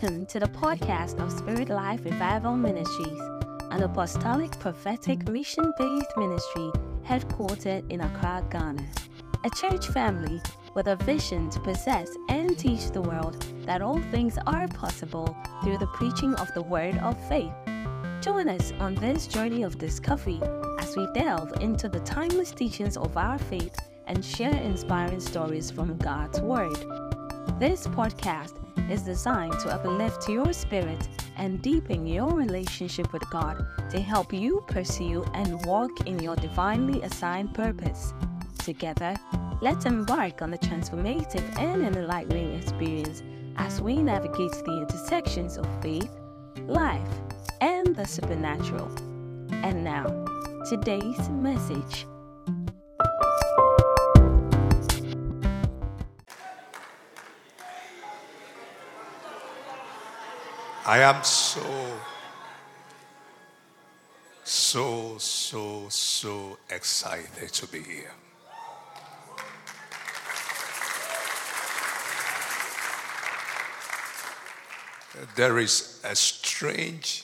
Welcome to the podcast of Spirit Life Revival Ministries, an apostolic prophetic mission based ministry headquartered in Accra, Ghana. A church family with a vision to possess and teach the world that all things are possible through the preaching of the word of faith. Join us on this journey of discovery as we delve into the timeless teachings of our faith and share inspiring stories from God's Word. This podcast is designed to uplift your spirit and deepen your relationship with God to help you pursue and walk in your divinely assigned purpose. Together, let's embark on a transformative and enlightening experience as we navigate the intersections of faith, life, and the supernatural. And now, today's message. I am so, so, so, so excited to be here. There is a strange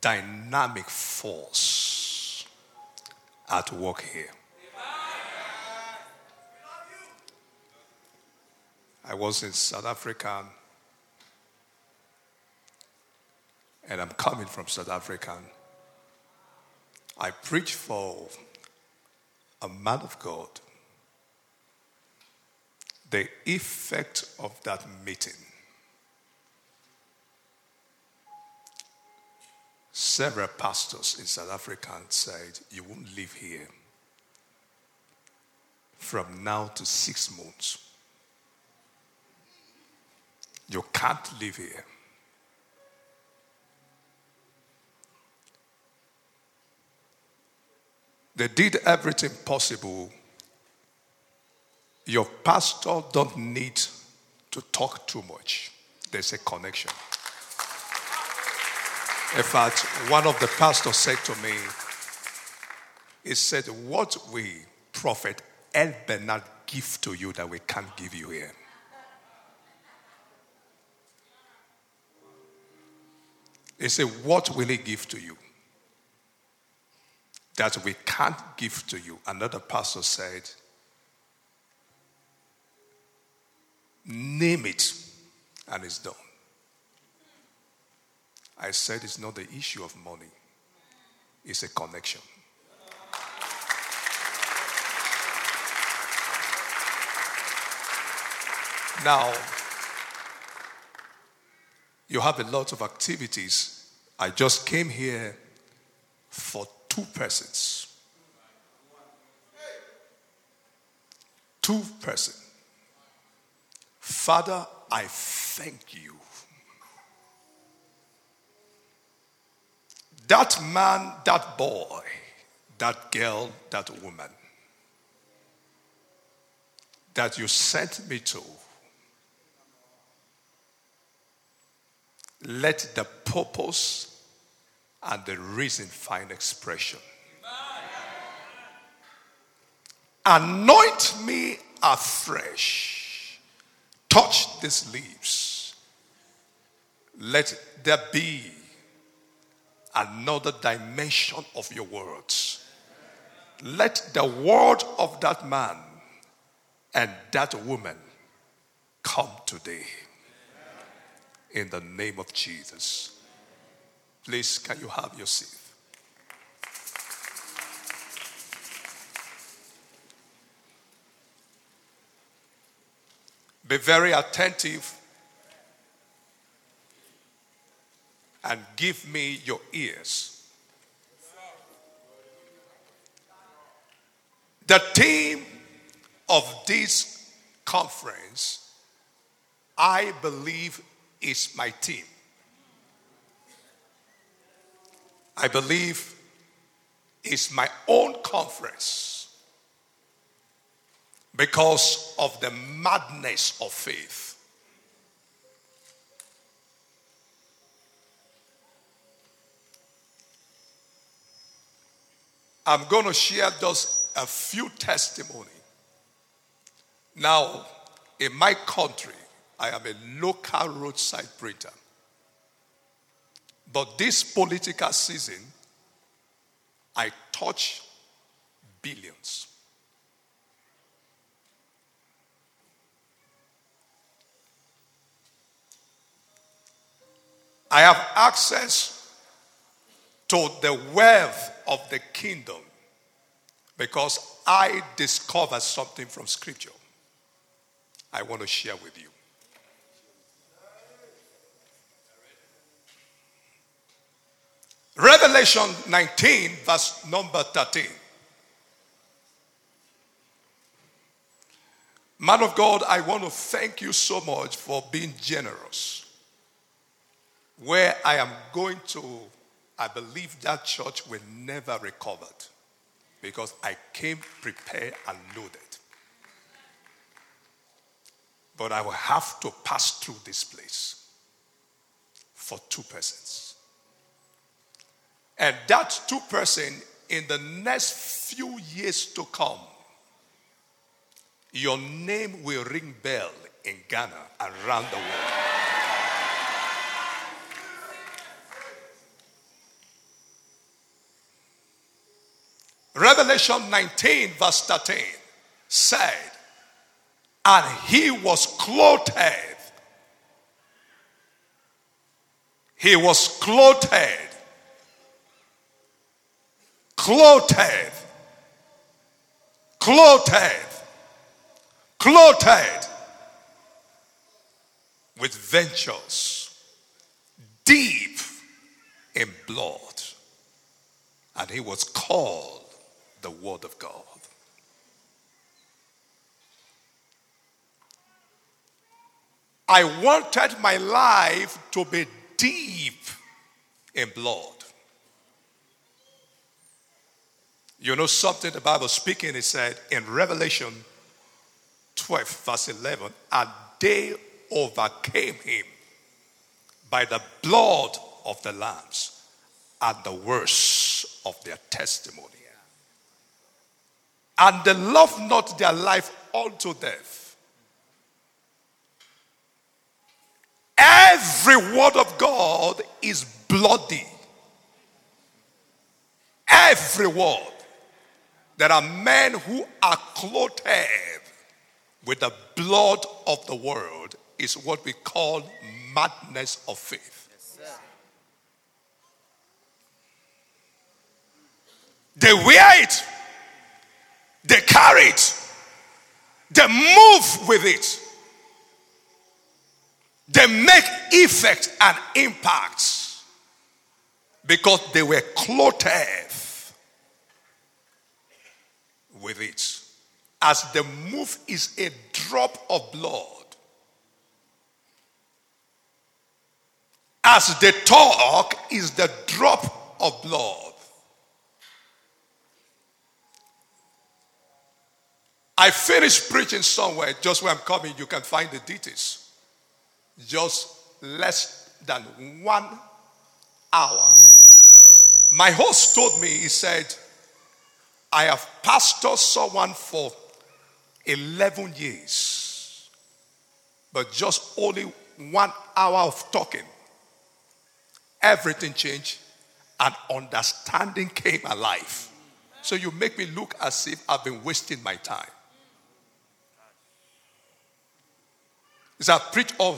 dynamic force at work here. I was in South Africa and I'm coming from South Africa. I preached for a man of God. The effect of that meeting. Several pastors in South Africa said, You won't live here from now to six months. You can't live here. They did everything possible. Your pastor don't need to talk too much. There's a connection. In fact, one of the pastors said to me, he said, What we, Prophet El Bernard, give to you that we can't give you here. He said, What will he give to you? That we can't give to you. Another pastor said, Name it, and it's done. I said it's not the issue of money, it's a connection. Now, you have a lot of activities. I just came here for two persons. Two persons. Father, I thank you. That man, that boy, that girl, that woman that you sent me to, let the purpose and the reason find expression. Anoint me afresh. Touch these leaves. Let there be another dimension of your words. Let the word of that man and that woman come today. In the name of Jesus. Please, can you have your seat? Be very attentive and give me your ears. The theme of this conference, I believe, is my team. I believe is my own conference because of the madness of faith. I'm going to share just a few testimony. Now, in my country, I am a local roadside printer. But this political season, I touch billions. I have access to the wealth of the kingdom because I discovered something from Scripture I want to share with you. Revelation 19, verse number 13. Man of God, I want to thank you so much for being generous. Where I am going to, I believe that church will never recover because I came prepared and loaded. But I will have to pass through this place for two persons. And that two person in the next few years to come, your name will ring bell in Ghana and around the world. Revelation 19, verse 13 said, And he was clothed. He was clothed clothed, clothed, clothed with ventures deep in blood. And he was called the Word of God. I wanted my life to be deep in blood. You know something the Bible speaking, it said in Revelation 12, verse 11, and they overcame him by the blood of the lambs and the words of their testimony. And they loved not their life unto death. Every word of God is bloody. Every word. There are men who are clothed with the blood of the world, is what we call madness of faith. they wear it, they carry it, they move with it, they make effect and impacts because they were clothed with it. As the move is a drop of blood. As the talk is the drop of blood. I finished preaching somewhere, just where I'm coming, you can find the details. Just less than one hour. My host told me, he said, I have pastored someone for 11 years, but just only one hour of talking, everything changed and understanding came alive. So you make me look as if I've been wasting my time. As I preach a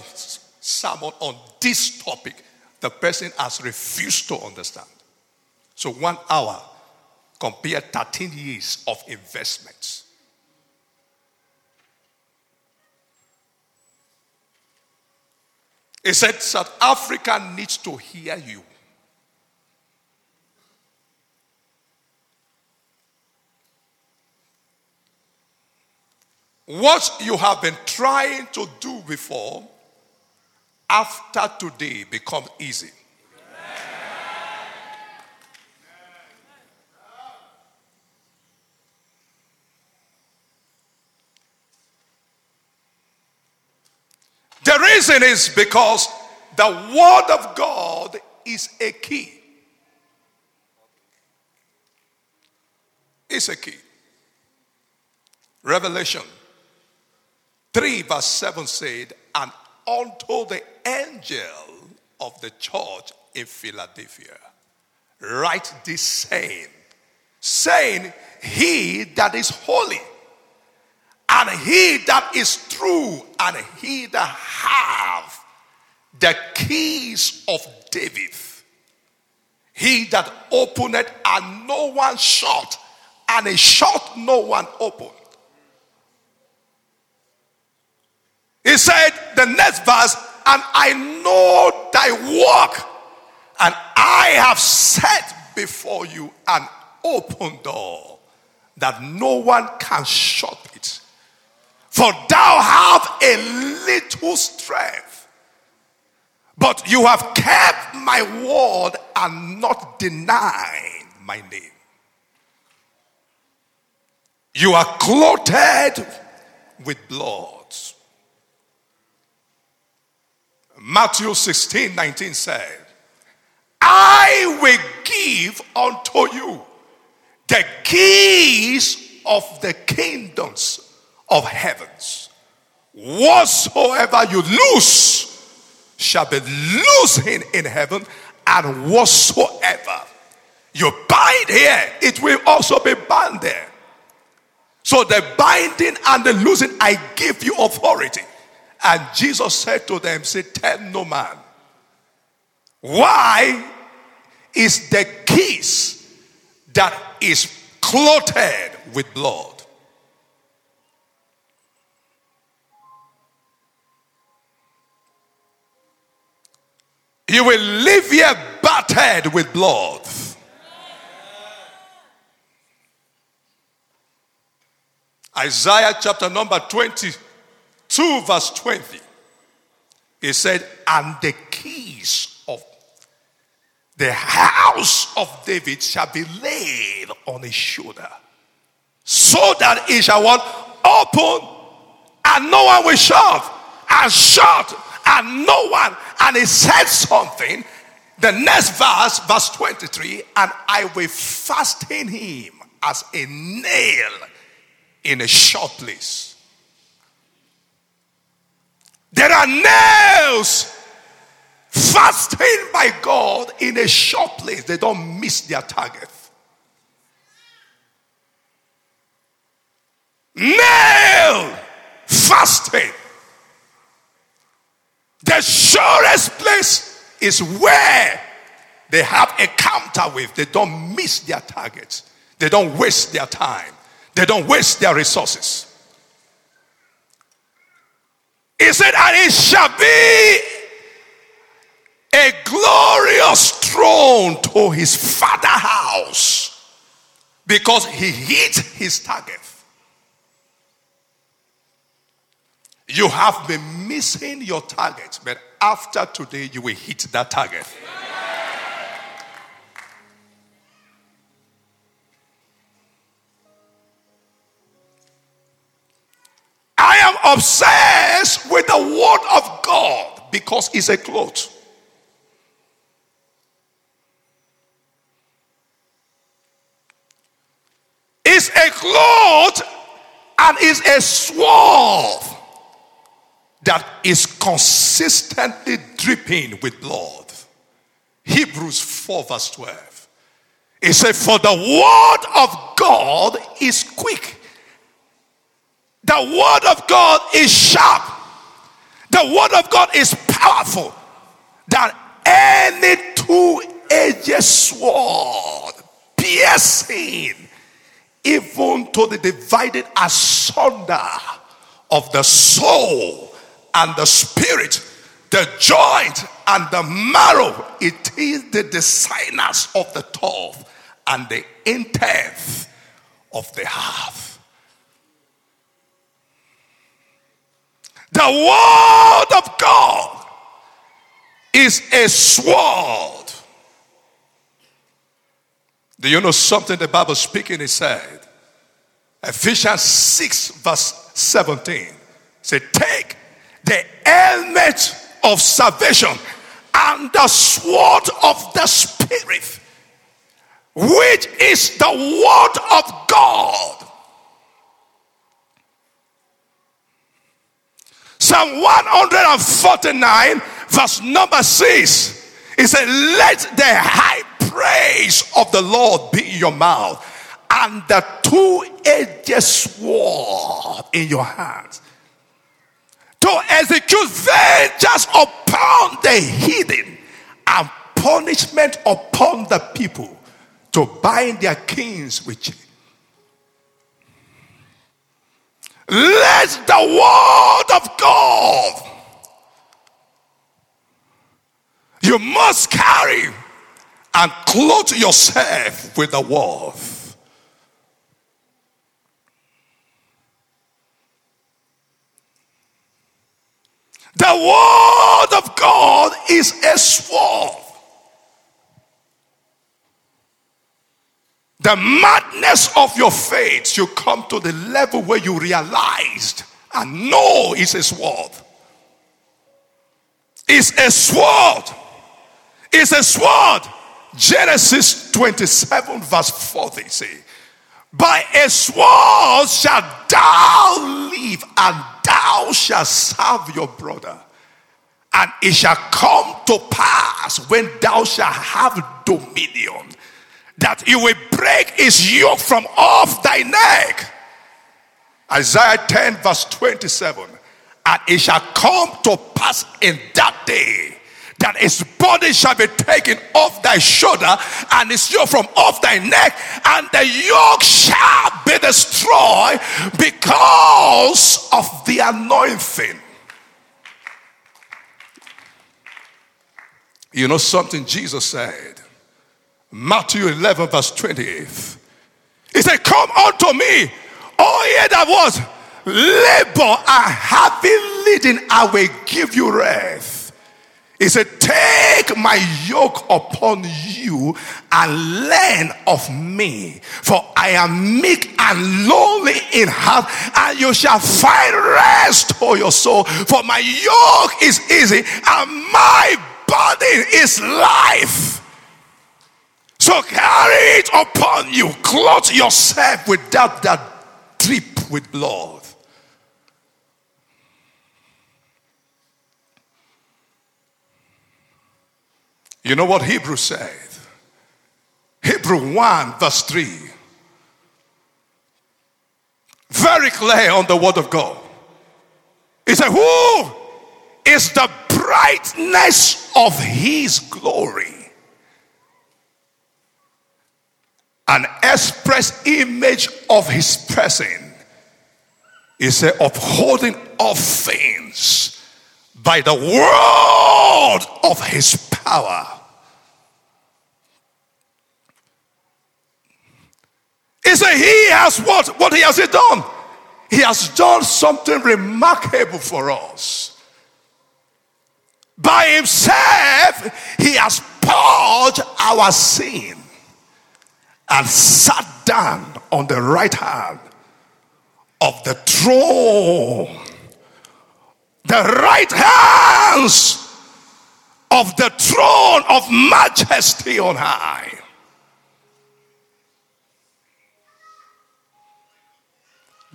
sermon on this topic, the person has refused to understand. So one hour Compare 13 years of investments. He said South Africa needs to hear you. What you have been trying to do before, after today, becomes easy. The reason is because the Word of God is a key. It's a key. Revelation 3, verse 7 said, And unto the angel of the church in Philadelphia, write this saying, saying, He that is holy, and he that is true, and he that have the keys of David, he that opened and no one shut, and a shut no one opened. He said, the next verse, and I know thy work, and I have set before you an open door that no one can shut it. For thou hast a little strength, but you have kept my word and not denied my name. You are clothed with blood. Matthew 16 19 said, I will give unto you the keys of the kingdoms of heavens. Whatsoever you loose shall be loosed in, in heaven, and whatsoever you bind here, it will also be bound there. So the binding and the loosing, I give you authority. And Jesus said to them, Say, tell no man. Why is the kiss that is clothed with blood? You will live here battered with blood. Isaiah chapter number 22, verse 20. He said, And the keys of the house of David shall be laid on his shoulder, so that he shall want open, and no one will shut, and shut, and no one. And he said something. The next verse, verse 23, and I will fasten him as a nail in a short place. There are nails fastened by God in a short place. They don't miss their target. Nail fastened the surest place is where they have a counter with. They don't miss their targets. They don't waste their time. They don't waste their resources. He said, and it shall be a glorious throne to his father house because he hit his target. You have been missing your target, but after today, you will hit that target. I am obsessed with the word of God because it's a cloth. It's a cloth and it's a sword that is consistently dripping with blood. Hebrews 4, verse 12. It said, For the word of God is quick, the word of God is sharp, the word of God is powerful than any two edged sword, piercing even to the divided asunder of the soul and the spirit, the joint and the marrow. It is the designers of the thought and the intent of the heart. The word of God is a sword. Do you know something the Bible speaking? It said, Ephesians 6, verse 17. Say, take the helmet of salvation and the sword of the Spirit, which is the word of God. Psalm 149, verse number 6. It said, Let the high praise of the Lord be in your mouth and the two-edged sword in your hands to execute vengeance upon the heathen and punishment upon the people to bind their kings with chains. Let the word of God you must carry and clothe yourself with the word. The word of God is a sword. The madness of your faith, you come to the level where you realized and know it's a sword. It's a sword. It's a sword. Genesis 27, verse 40 say, By a sword shalt thou live, and thou shalt serve your brother. And it shall come to pass when thou shalt have dominion that he will break his yoke from off thy neck. Isaiah 10, verse 27. And it shall come to pass in that day that his body shall be taken off thy shoulder and his yoke from off thy neck, and the yoke shall be destroyed because of the anointing. You know something Jesus said? Matthew 11, verse 28. He said, Come unto me, all ye that was labor and heavy laden, I will give you rest. He said, Take my yoke upon you and learn of me, for I am meek and lowly in heart, and you shall find rest for your soul. For my yoke is easy and my burden is life. So carry it upon you, clothe yourself with that that drip with blood. You know what Hebrew said? Hebrew 1, verse 3. Very clear on the word of God. He said, Who is the brightness of his glory? An express image of his person. He said, upholding of things by the word of his power. He said, He has what? What he has he done? He has done something remarkable for us. By himself, he has purged our sin and sat down on the right hand of the throne. The right hands of the throne of majesty on high.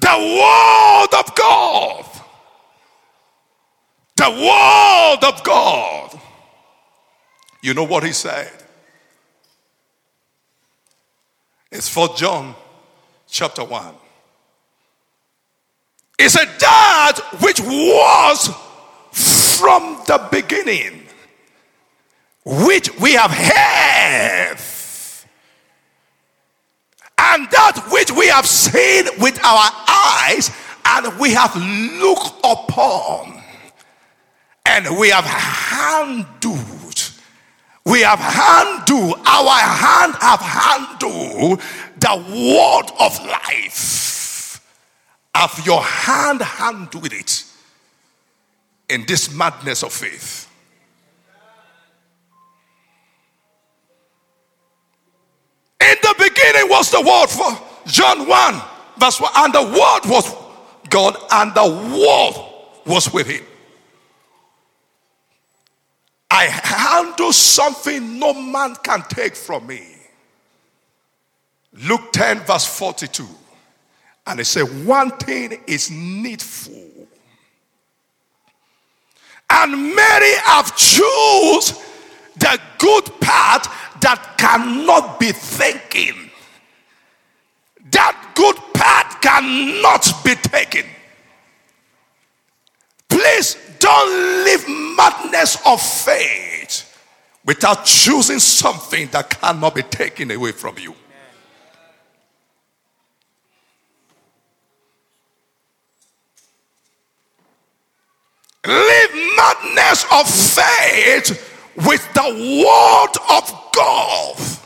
The word of God. The word of God. You know what he said? It's for John chapter 1. He said, That which was from the beginning, which we have heard and that which we have seen with our and we have looked upon and we have handled we have handled our hand have handled the word of life. Have your hand handled it in this madness of faith? In the beginning was the word for John 1, verse 1. And the word was God, and the word was with him. I handle something no man can take from me. Luke 10, verse 42. And it said, One thing is needful. And many have choose the good path that cannot be thinking. That good path cannot be taken. Please don't live madness of faith without choosing something that cannot be taken away from you. Live madness of faith with the word of God.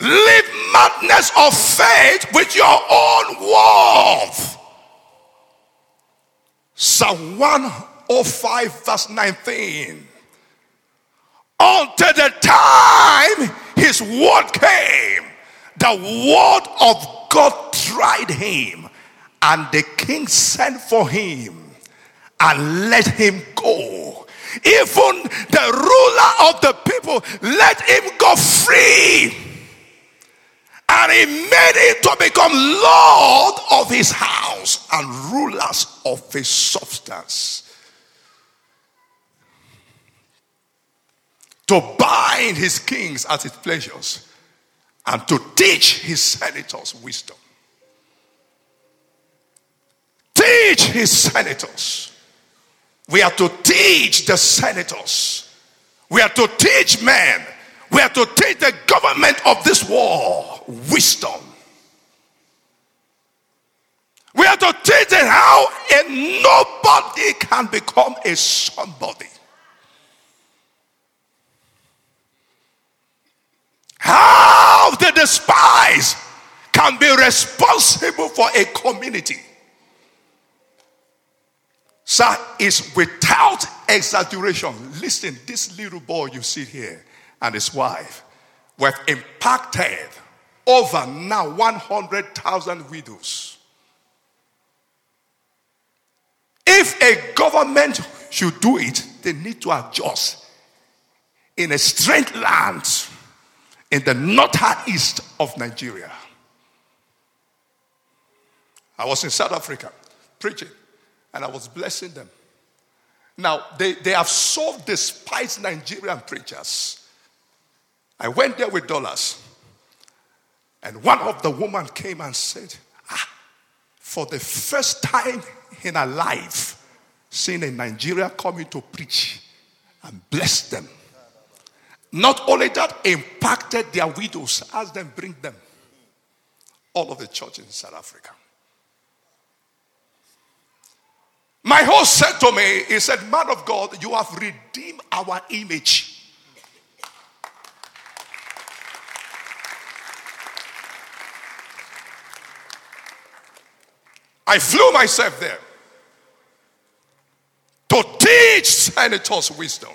Live madness of faith with your own word. Psalm 105, verse 19. Until the time his word came, the word of God tried him, and the king sent for him and let him go. Even the ruler of the people let him go free. And he made it to become Lord of his house and rulers of his substance. To bind his kings at his pleasures and to teach his senators wisdom. Teach his senators we are to teach the senators. We are to teach men. We are to teach the government of this war wisdom. We are to teach them how a nobody can become a somebody. How the despised can be responsible for a community. Sir, is without exaggeration. Listen, this little boy you see here and his wife were impacted over now 100,000 widows. If a government should do it, they need to adjust. In a strange land in the northeast of Nigeria. I was in South Africa preaching and I was blessing them. Now, they, they have so despised Nigerian preachers. I went there with dollars, and one of the women came and said, ah, For the first time in her life, seeing a Nigerian coming to preach and bless them. Not only that, impacted their widows, asked them, bring them. All of the churches in South Africa. My host said to me, He said, Man of God, you have redeemed our image. I flew myself there to teach senators wisdom.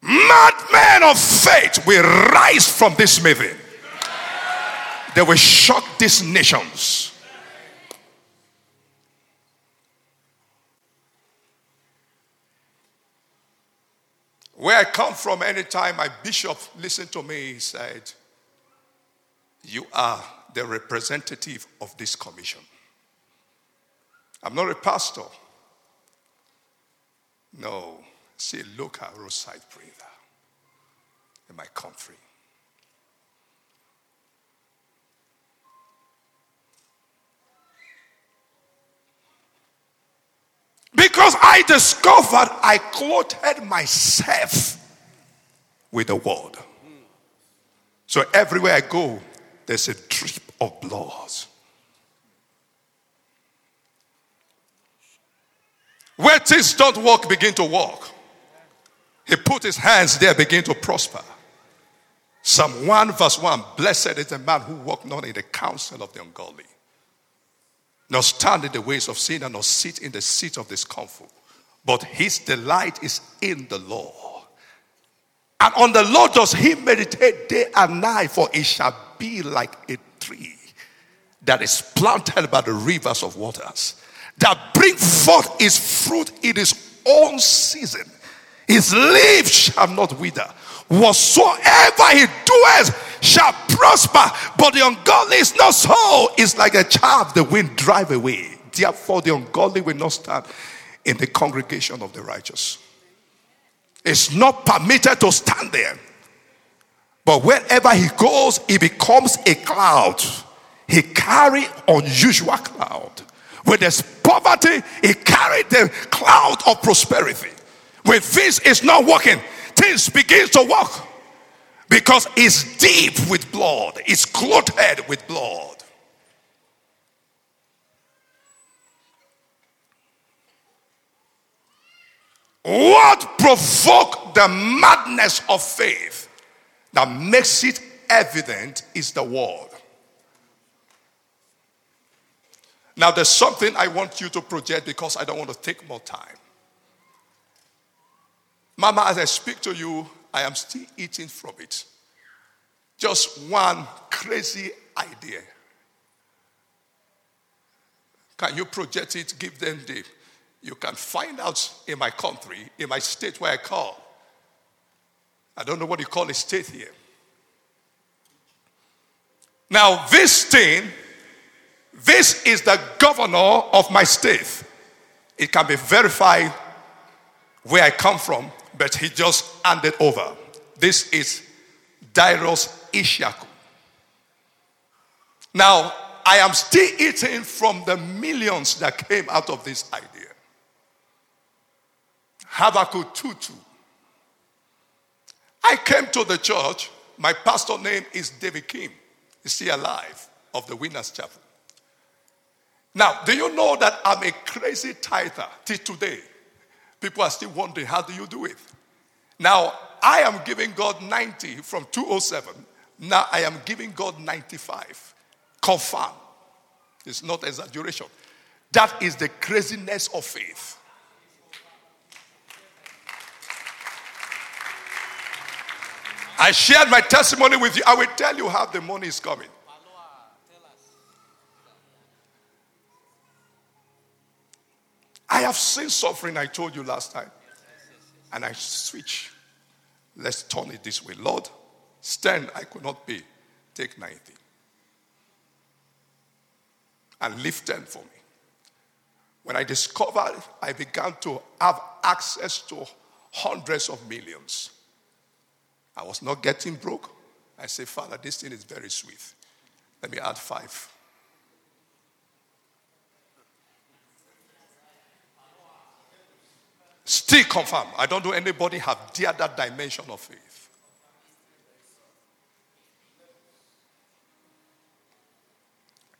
Madmen of faith will rise from this meeting. They will shock these nations. Where I come from, anytime my bishop listened to me, he said, You are the representative of this commission. I'm not a pastor. No, see, look at roadside breather in my country. Because I discovered I clothed myself with the word. So everywhere I go, there's a drip of blood. Where things don't work, begin to walk. He put his hands there, begin to prosper. Psalm 1 verse 1 Blessed is the man who walk not in the counsel of the ungodly, nor stand in the ways of sin, nor sit in the seat of discomfort. But his delight is in the law. And on the law does he meditate day and night, for it shall be like a tree that is planted by the rivers of waters, that bring forth its fruit in its own season. His leaf shall not wither. Whatsoever he doeth shall prosper, but the ungodly is not so. It's like a chaff the wind drive away. Therefore, the ungodly will not stand in the congregation of the righteous. It's not permitted to stand there. But wherever he goes, he becomes a cloud. He carry unusual cloud. When there's poverty, he carried the cloud of prosperity. When things is not working, things begin to work. Because it's deep with blood. It's clothed with blood. What provoked the madness of faith that makes it evident is the word. Now, there's something I want you to project because I don't want to take more time. Mama, as I speak to you, I am still eating from it. Just one crazy idea. Can you project it? Give them the. You can find out in my country, in my state where I call. I don't know what you call a state here. Now, this thing this is the governor of my state. It can be verified where I come from, but he just handed over. This is Darius Ishaku. Now, I am still eating from the millions that came out of this idea. Habakkuk 2 2. I came to the church. My pastor name is David Kim. He's still alive of the Winners Chapel. Now, do you know that I'm a crazy tither till today? People are still wondering, how do you do it? Now, I am giving God 90 from 207. Now I am giving God 95. Confirm. It's not exaggeration. That is the craziness of faith. I shared my testimony with you. I will tell you how the money is coming. I have seen suffering, I told you last time. And I switch. Let's turn it this way. Lord, stand, I could not pay. Take 90. And leave 10 for me. When I discovered, I began to have access to hundreds of millions. I was not getting broke. I said, Father, this thing is very sweet. Let me add five. Still confirm. I don't know anybody have dared that dimension of faith.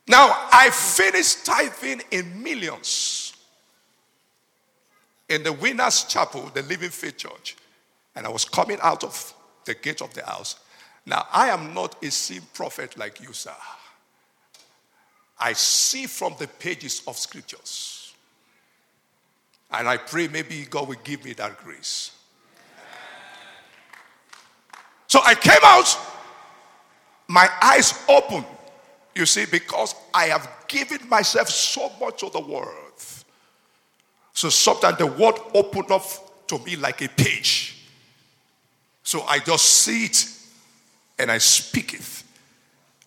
Now, I finished tithing in millions in the Winners Chapel, the Living Faith Church. And I was coming out of the gate of the house. Now, I am not a seeing prophet like you, sir. I see from the pages of scriptures. And I pray maybe God will give me that grace. So I came out, my eyes open. You see, because I have given myself so much of the word. So sometimes the word opened up to me like a page. So I just see it and I speak it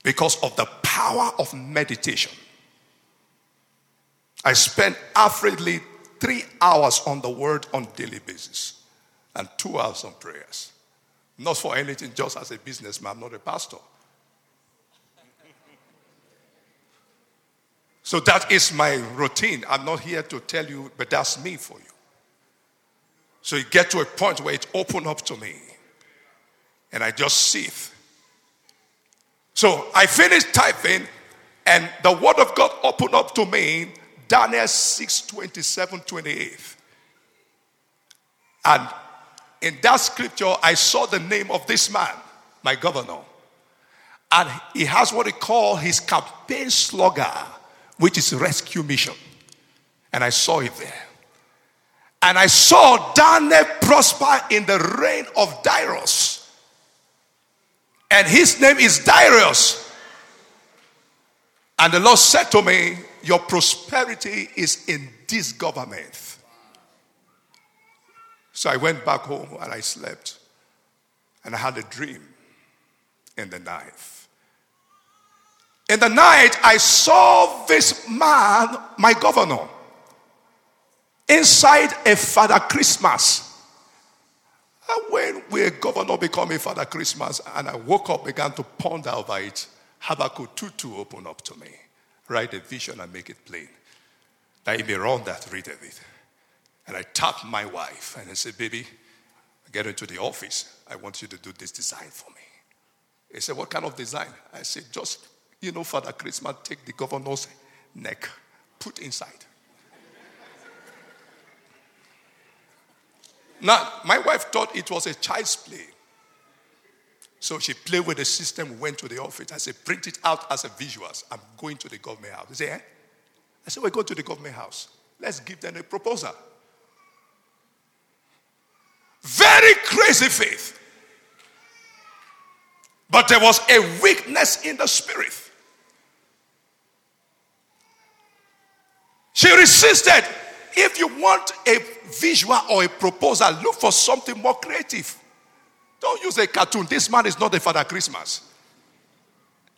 because of the power of meditation. I spend averagely three hours on the word on daily basis and two hours on prayers. Not for anything, just as a businessman, I'm not a pastor. So that is my routine. I'm not here to tell you, but that's me for you. So you get to a point where it opened up to me. And I just see it. So I finished typing, and the word of God opened up to me Daniel 6 27 28. And in that scripture, I saw the name of this man, my governor. And he has what he call his campaign slogan, which is rescue mission. And I saw it there. And I saw Daniel prosper in the reign of Darius. And his name is Darius. And the Lord said to me, your prosperity is in this government. So I went back home and I slept. And I had a dream in the night. In the night, I saw this man, my governor, inside a Father Christmas. And when a governor become a Father Christmas, and I woke up, began to ponder over it, Habakkuk 2 2 opened up to me. Write a vision and make it plain. That he may run that, read of it. And I tapped my wife and I said, Baby, get into the office. I want you to do this design for me. He said, What kind of design? I said, Just, you know, Father Christmas, take the governor's neck, put inside. Now, my wife thought it was a child's play. So she played with the system, went to the office. I said, print it out as a visuals. I'm going to the government house. He said, eh? I said, we're going to the government house. Let's give them a proposal. Very crazy faith. But there was a weakness in the spirit. She resisted. If you want a visual or a proposal, look for something more creative. Don't use a cartoon. This man is not a Father Christmas.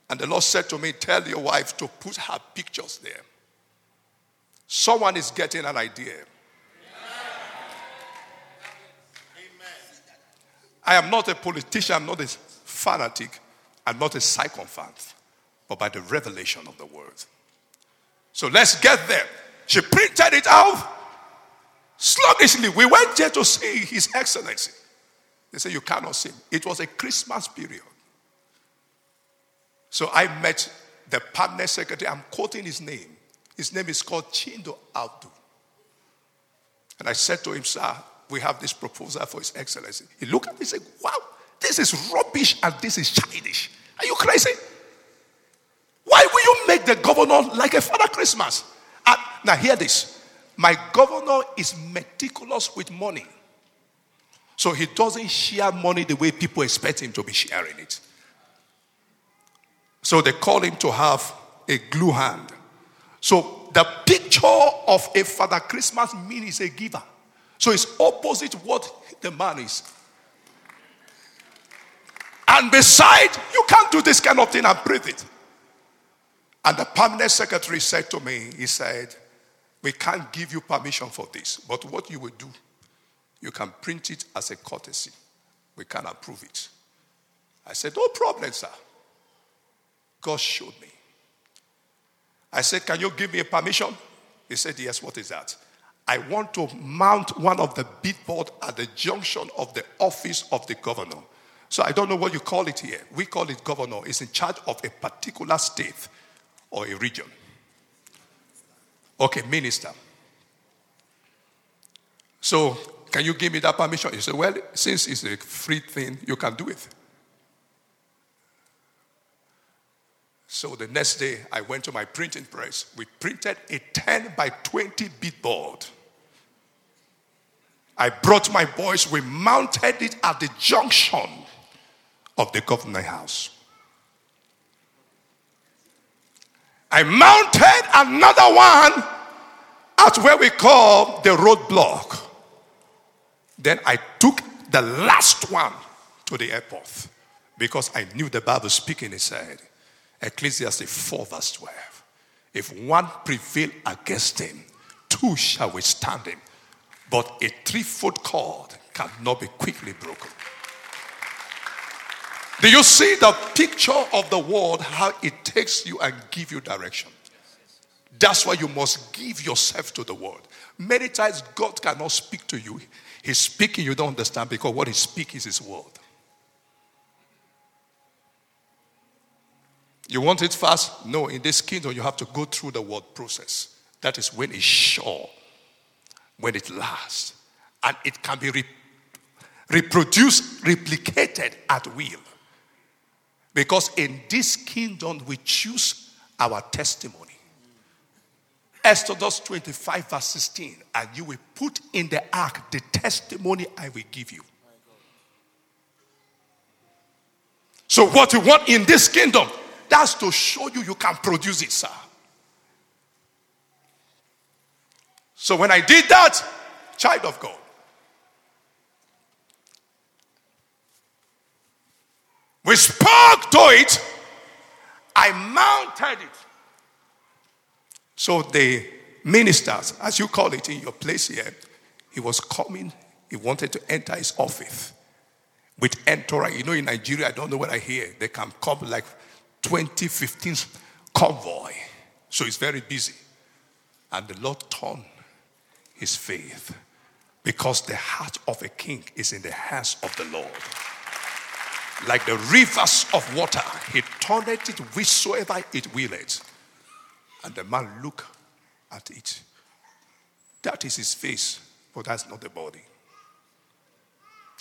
And the Lord said to me, Tell your wife to put her pictures there. Someone is getting an idea. I am not a politician, I'm not a fanatic, I'm not a sycophant, but by the revelation of the word. So let's get there. She printed it out sluggishly. We went there to see His Excellency. They said, You cannot see. It was a Christmas period. So I met the permanent secretary. I'm quoting his name. His name is called Chindo Abdu. And I said to him, Sir, we have this proposal for His Excellency. He looked at me and said, Wow, this is rubbish and this is childish. Are you crazy? Why will you make the governor like a Father Christmas? Now, hear this. My governor is meticulous with money. So he doesn't share money the way people expect him to be sharing it. So they call him to have a glue hand. So the picture of a Father Christmas means a giver. So it's opposite what the man is. And besides, you can't do this kind of thing and breathe it. And the permanent secretary said to me, he said, we can't give you permission for this, but what you will do, you can print it as a courtesy. We can approve it. I said, no problem, sir. God showed me. I said, can you give me a permission? He said, yes, what is that? I want to mount one of the billboard at the junction of the office of the governor. So I don't know what you call it here. We call it governor. It's in charge of a particular state or a region. Okay, minister. So can you give me that permission? He said, well, since it's a free thing, you can do it. So the next day, I went to my printing press. We printed a 10 by 20 bit billboard. I brought my boys, we mounted it at the junction of the government house. I mounted another one at where we call the roadblock. Then I took the last one to the airport because I knew the Bible speaking, it said, Ecclesiastes 4, verse 12. If one prevail against him, two shall withstand him. But a three-foot cord cannot be quickly broken. Do you see the picture of the world, how it takes you and give you direction? That's why you must give yourself to the word. Many times God cannot speak to you. He's speaking, you don't understand because what he speaks is his word. You want it fast? No, in this kingdom, you have to go through the word process. That is when it's sure, when it lasts, and it can be re- reproduced, replicated at will. Because in this kingdom, we choose our testimony. Exodus 25, verse 16, and you will put in the ark the testimony I will give you. So, what you want in this kingdom, that's to show you you can produce it, sir. So when I did that, child of God, we spoke to it I mounted it. So the ministers, as you call it in your place here, he was coming, he wanted to enter his office with entourage. You know, in Nigeria, I don't know what I hear, they can come like 20, 15 convoy. So he's very busy. And the Lord turned his faith because the heart of a king is in the hands of the Lord. Like the rivers of water, he turned it whithersoever it willeth. And the man looked at it. That is his face, but that's not the body.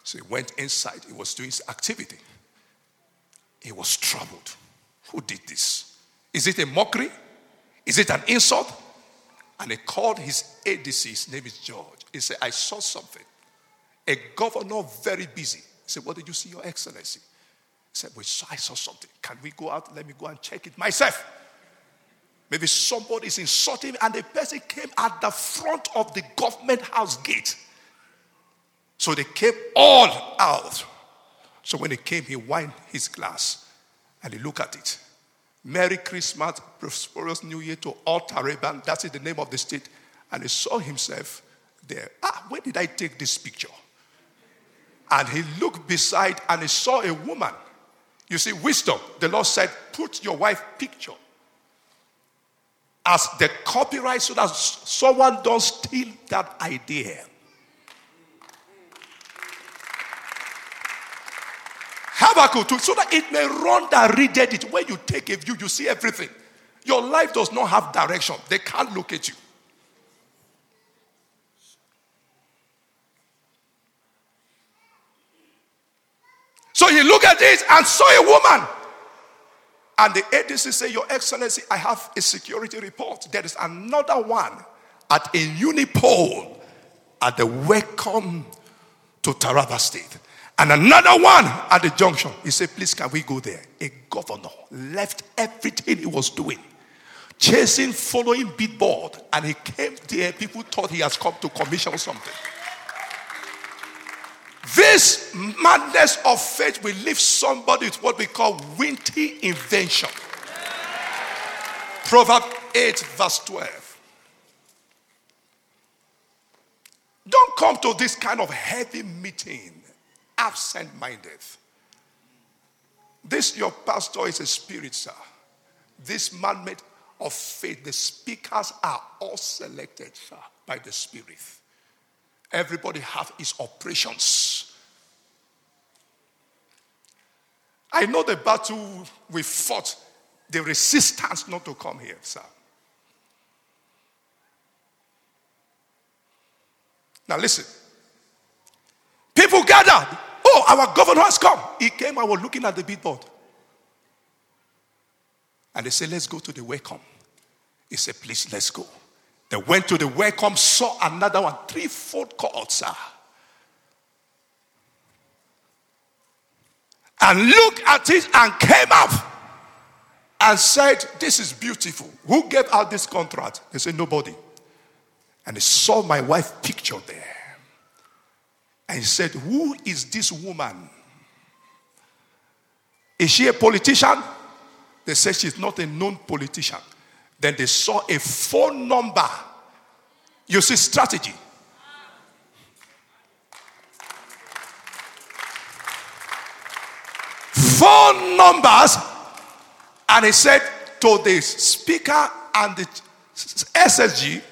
So he went inside, he was doing his activity. He was troubled. Who did this? Is it a mockery? Is it an insult? And he called his ADC, his name is George. He said, I saw something. A governor very busy. He said, What did you see, Your Excellency? Said, well, I saw something. Can we go out? Let me go and check it myself. Maybe somebody is insulting me, and the person came at the front of the government house gate. So they came all out. So when he came, he wined his glass and he looked at it. Merry Christmas, prosperous New Year to all Taraban. That's the name of the state. And he saw himself there. Ah, where did I take this picture? And he looked beside and he saw a woman. You see, wisdom. The Lord said, put your wife picture as the copyright so that someone don't steal that idea. Habakkuk too, so that it may run that readed it. When you take a view, you see everything. Your life does not have direction. They can't look at you. So and saw a woman. And the ADC say, Your Excellency, I have a security report. There is another one at a unipole at the welcome to Taraba State. And another one at the junction. He said, Please, can we go there? A governor left everything he was doing, chasing, following beatboard, and he came there. People thought he has come to commission something. This madness of faith will leave somebody with what we call witty invention. Proverb 8, verse 12. Don't come to this kind of heavy meeting absent minded. This, your pastor, is a spirit, sir. This man made of faith, the speakers are all selected, sir, by the spirit. Everybody have his operations. I know the battle we fought, the resistance not to come here, sir. Now listen. People gathered. Oh, our governor has come. He came, I was looking at the billboard. And they said, Let's go to the welcome. He said, Please, let's go. They went to the welcome, saw another one, three-fold court, sir. And looked at it and came up and said, This is beautiful. Who gave out this contract? They said, Nobody. And they saw my wife picture there. And he said, Who is this woman? Is she a politician? They said she's not a known politician. Then they saw a phone number. You see, strategy. Phone numbers. And he said to the speaker and the SSG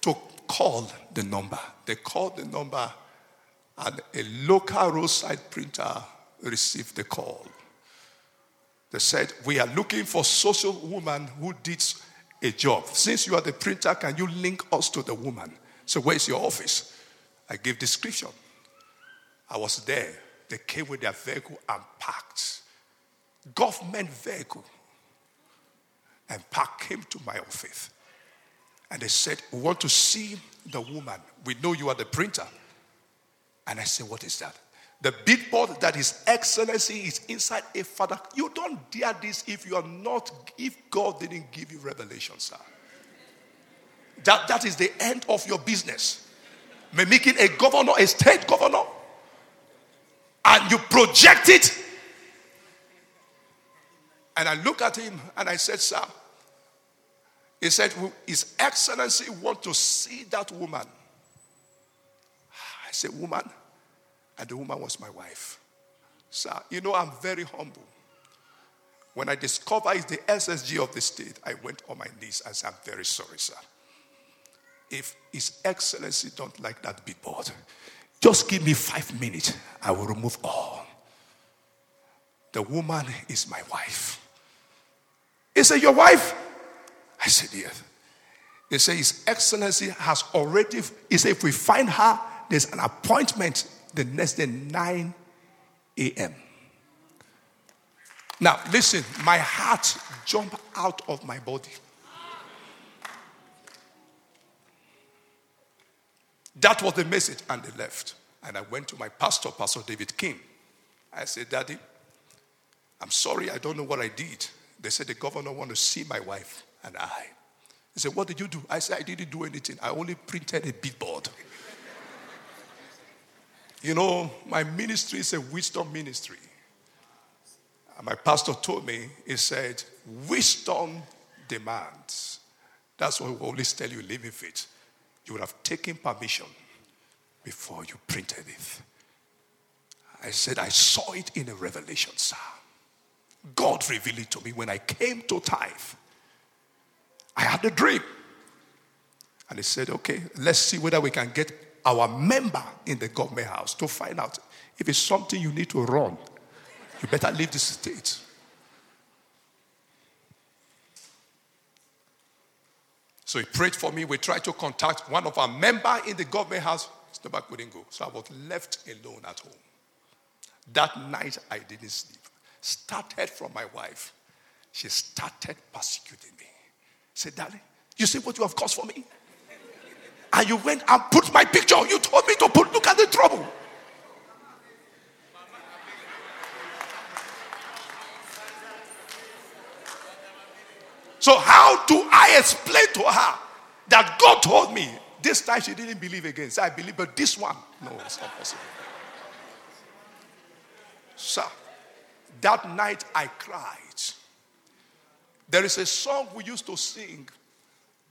to call the number. They called the number, and a local roadside printer received the call. They said, We are looking for social woman who did a job. Since you are the printer, can you link us to the woman? So, where's your office? I gave description. I was there. They came with their vehicle and packed. Government vehicle. And parked came to my office. And they said, We want to see the woman. We know you are the printer. And I said, What is that? The billboard that His Excellency is inside a father. You don't dare this if you are not, if God didn't give you revelation, sir. That, that is the end of your business. Mimicking a governor, a state governor, and you project it. And I look at him and I said, Sir, he said, His Excellency want to see that woman. I said, Woman? And the woman was my wife. Sir, you know, I'm very humble. When I discovered it's the SSG of the state, I went on my knees and said, I'm very sorry, sir. If His Excellency don't like that big board, just give me five minutes. I will remove all. The woman is my wife. He said, Your wife? I said, Yes. He said, His Excellency has already, he said, if we find her, there's an appointment the next day, 9 a.m. Now, listen, my heart jumped out of my body. That was the message, and they left. And I went to my pastor, Pastor David King. I said, Daddy, I'm sorry, I don't know what I did. They said the governor want to see my wife and I. He said, What did you do? I said, I didn't do anything. I only printed a billboard. You know, my ministry is a wisdom ministry. And my pastor told me, he said, wisdom demands. That's why we always tell you, live in faith. You would have taken permission before you printed it. I said, I saw it in a revelation, sir. God revealed it to me when I came to tithe. I had a dream. And he said, okay, let's see whether we can get our member in the government house to find out if it's something you need to run you better leave the state. So he prayed for me. We tried to contact one of our member in the government house. Still couldn't go. So I was left alone at home. That night I didn't sleep. Started from my wife. She started persecuting me. Said, Darling, you see what you have caused for me? And you went and put my picture. You told me to put, look at the trouble. So, how do I explain to her that God told me? This time she didn't believe again. So I believe, but this one, no, it's not possible. Sir, that night I cried. There is a song we used to sing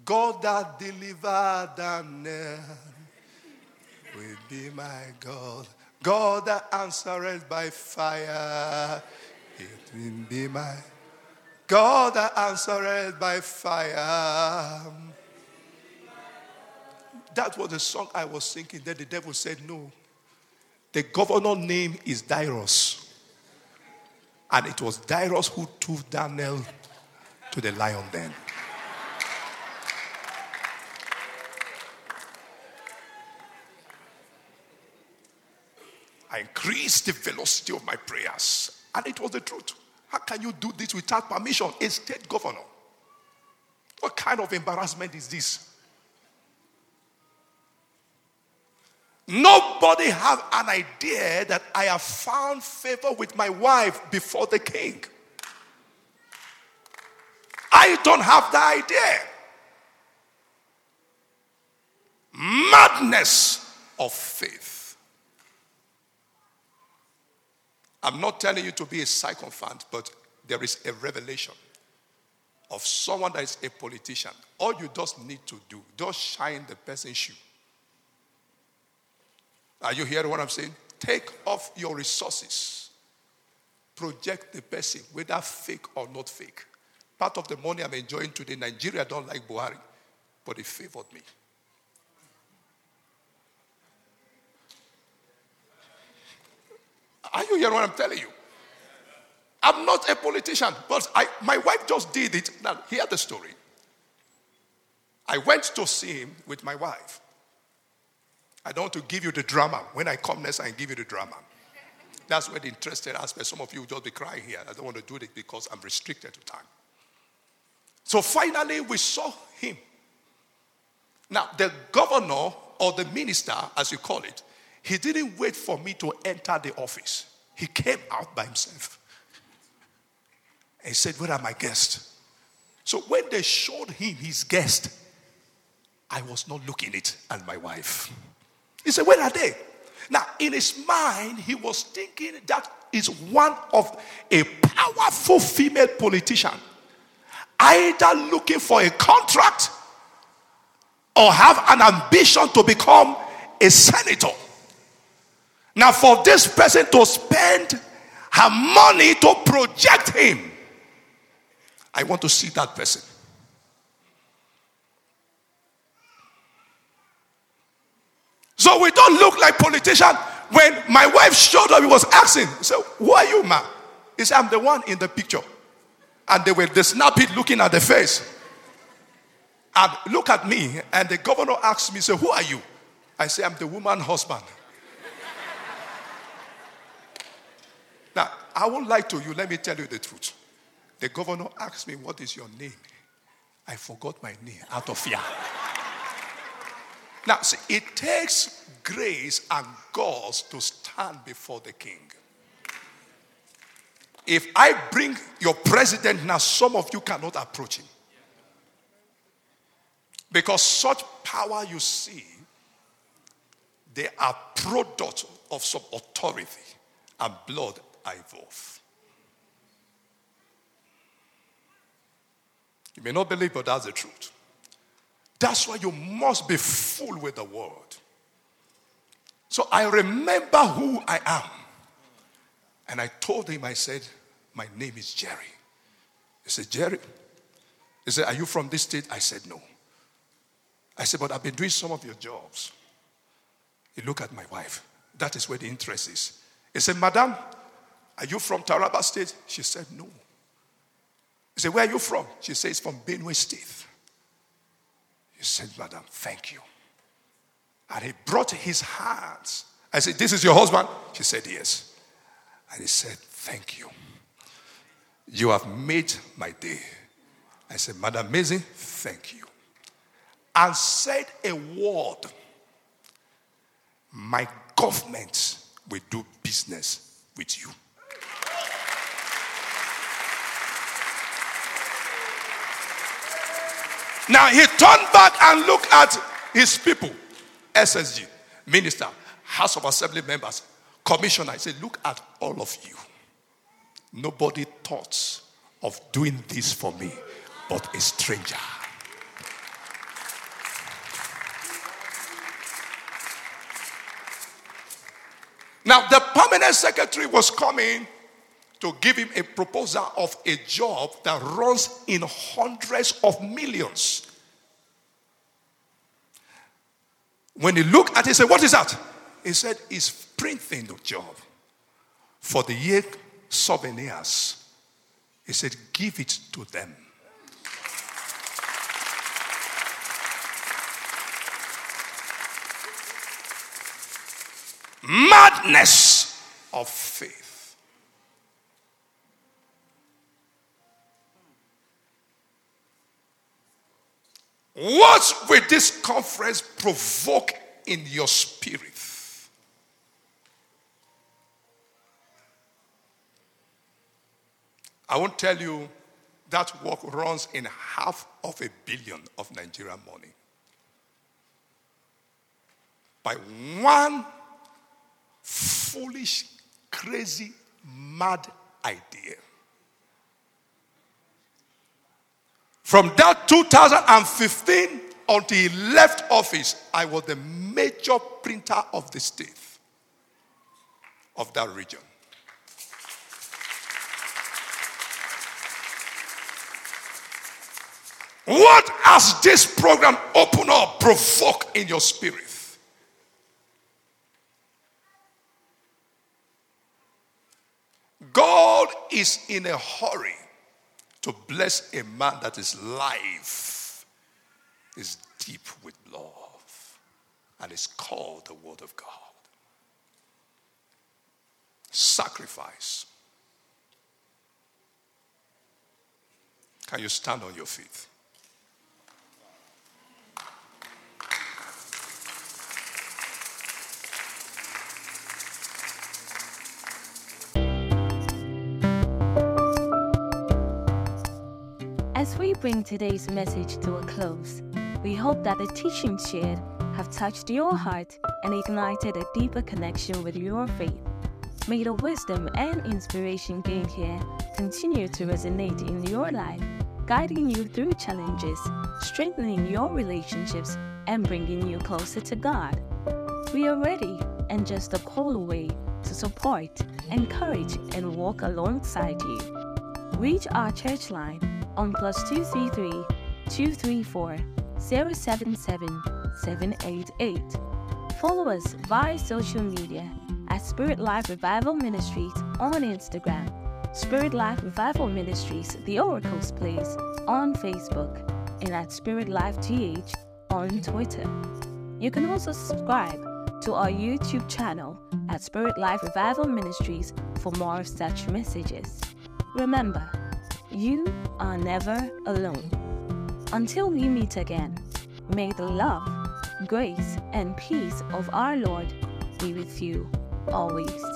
God that delivered Daniel uh, will be my God. God that answered by fire, it will be my God that answered by fire. That was the song I was singing. Then the devil said, No. The governor name is Darius. And it was Darius who took Daniel to the lion den. I increased the velocity of my prayers. And it was the truth. How can you do this without permission? A state governor. What kind of embarrassment is this? Nobody have an idea that I have found favor with my wife before the king. I don't have the idea. Madness of faith. I'm not telling you to be a sycophant, but there is a revelation of someone that is a politician. All you just need to do, just shine the person's shoe. Are you hearing what I'm saying? Take off your resources. Project the person, whether fake or not fake. Part of the money I'm enjoying today, Nigeria don't like Buhari, but he favored me. Are you hearing what I'm telling you? I'm not a politician, but I, my wife just did it. Now, hear the story. I went to see him with my wife. I don't want to give you the drama. When I come next, I give you the drama. That's where the interested aspect. Some of you will just be crying here. I don't want to do it because I'm restricted to time. So finally, we saw him. Now, the governor or the minister, as you call it, he didn't wait for me to enter the office. He came out by himself. And he said, Where are my guests? So when they showed him his guest, I was not looking it and my wife. He said, Where are they? Now, in his mind, he was thinking that is one of a powerful female politician, either looking for a contract or have an ambition to become a senator. Now, for this person to spend her money to project him, I want to see that person. So we don't look like politicians. When my wife showed up, he was asking, he said, Who are you, ma? He said, I'm the one in the picture. And they were they snap it looking at the face. And look at me. And the governor asked me, "Say, Who are you? I say, I'm the woman husband. now, I won't lie to you. Let me tell you the truth. The governor asked me, What is your name? I forgot my name out of fear. now, see, it takes grace and guts to stand before the king. If I bring your president now, some of you cannot approach him. Because such power you see, they are product of some authority and blood involved. You may not believe, but that's the truth. That's why you must be full with the word. So I remember who I am. And I told him, I said, My name is Jerry. He said, Jerry. He said, Are you from this state? I said, No. I said, But I've been doing some of your jobs. He looked at my wife. That is where the interest is. He said, Madam, are you from Taraba State? She said, No. He said, Where are you from? She says, From Benue State. He said, Madam, thank you. And he brought his hands. I said, This is your husband? She said, Yes. And he said, Thank you. You have made my day. I said, Madam Maisie, thank you. And said a word. My government will do business with you. Now he turned back and looked at his people, SSG, minister, House of Assembly members, commissioner. He said, Look at all of you. Nobody thought of doing this for me but a stranger. Now, the permanent secretary was coming to give him a proposal of a job that runs in hundreds of millions. When he looked at it, he said, What is that? He said, It's printing the job for the year souvenirs. He said, Give it to them. Madness of faith. What will this conference provoke in your spirit? I won't tell you that work runs in half of a billion of Nigerian money. By one foolish, crazy, mad idea. From that 2015 until he left office, I was the major printer of the state, of that region. What has this program opened up, provoked in your spirit? God is in a hurry to bless a man that is life is deep with love and is called the Word of God. Sacrifice. Can you stand on your feet? Bring today's message to a close, we hope that the teachings shared have touched your heart and ignited a deeper connection with your faith. May the wisdom and inspiration gained here continue to resonate in your life, guiding you through challenges, strengthening your relationships, and bringing you closer to God. We are ready and just a call away to support, encourage, and walk alongside you. Reach our church line on plus 233 234 077 788. Follow us via social media at Spirit Life Revival Ministries on Instagram, Spirit Life Revival Ministries, The Oracle's Place on Facebook, and at Spirit Life GH on Twitter. You can also subscribe to our YouTube channel at Spirit Life Revival Ministries for more of such messages. Remember, you are never alone. Until we meet again, may the love, grace, and peace of our Lord be with you always.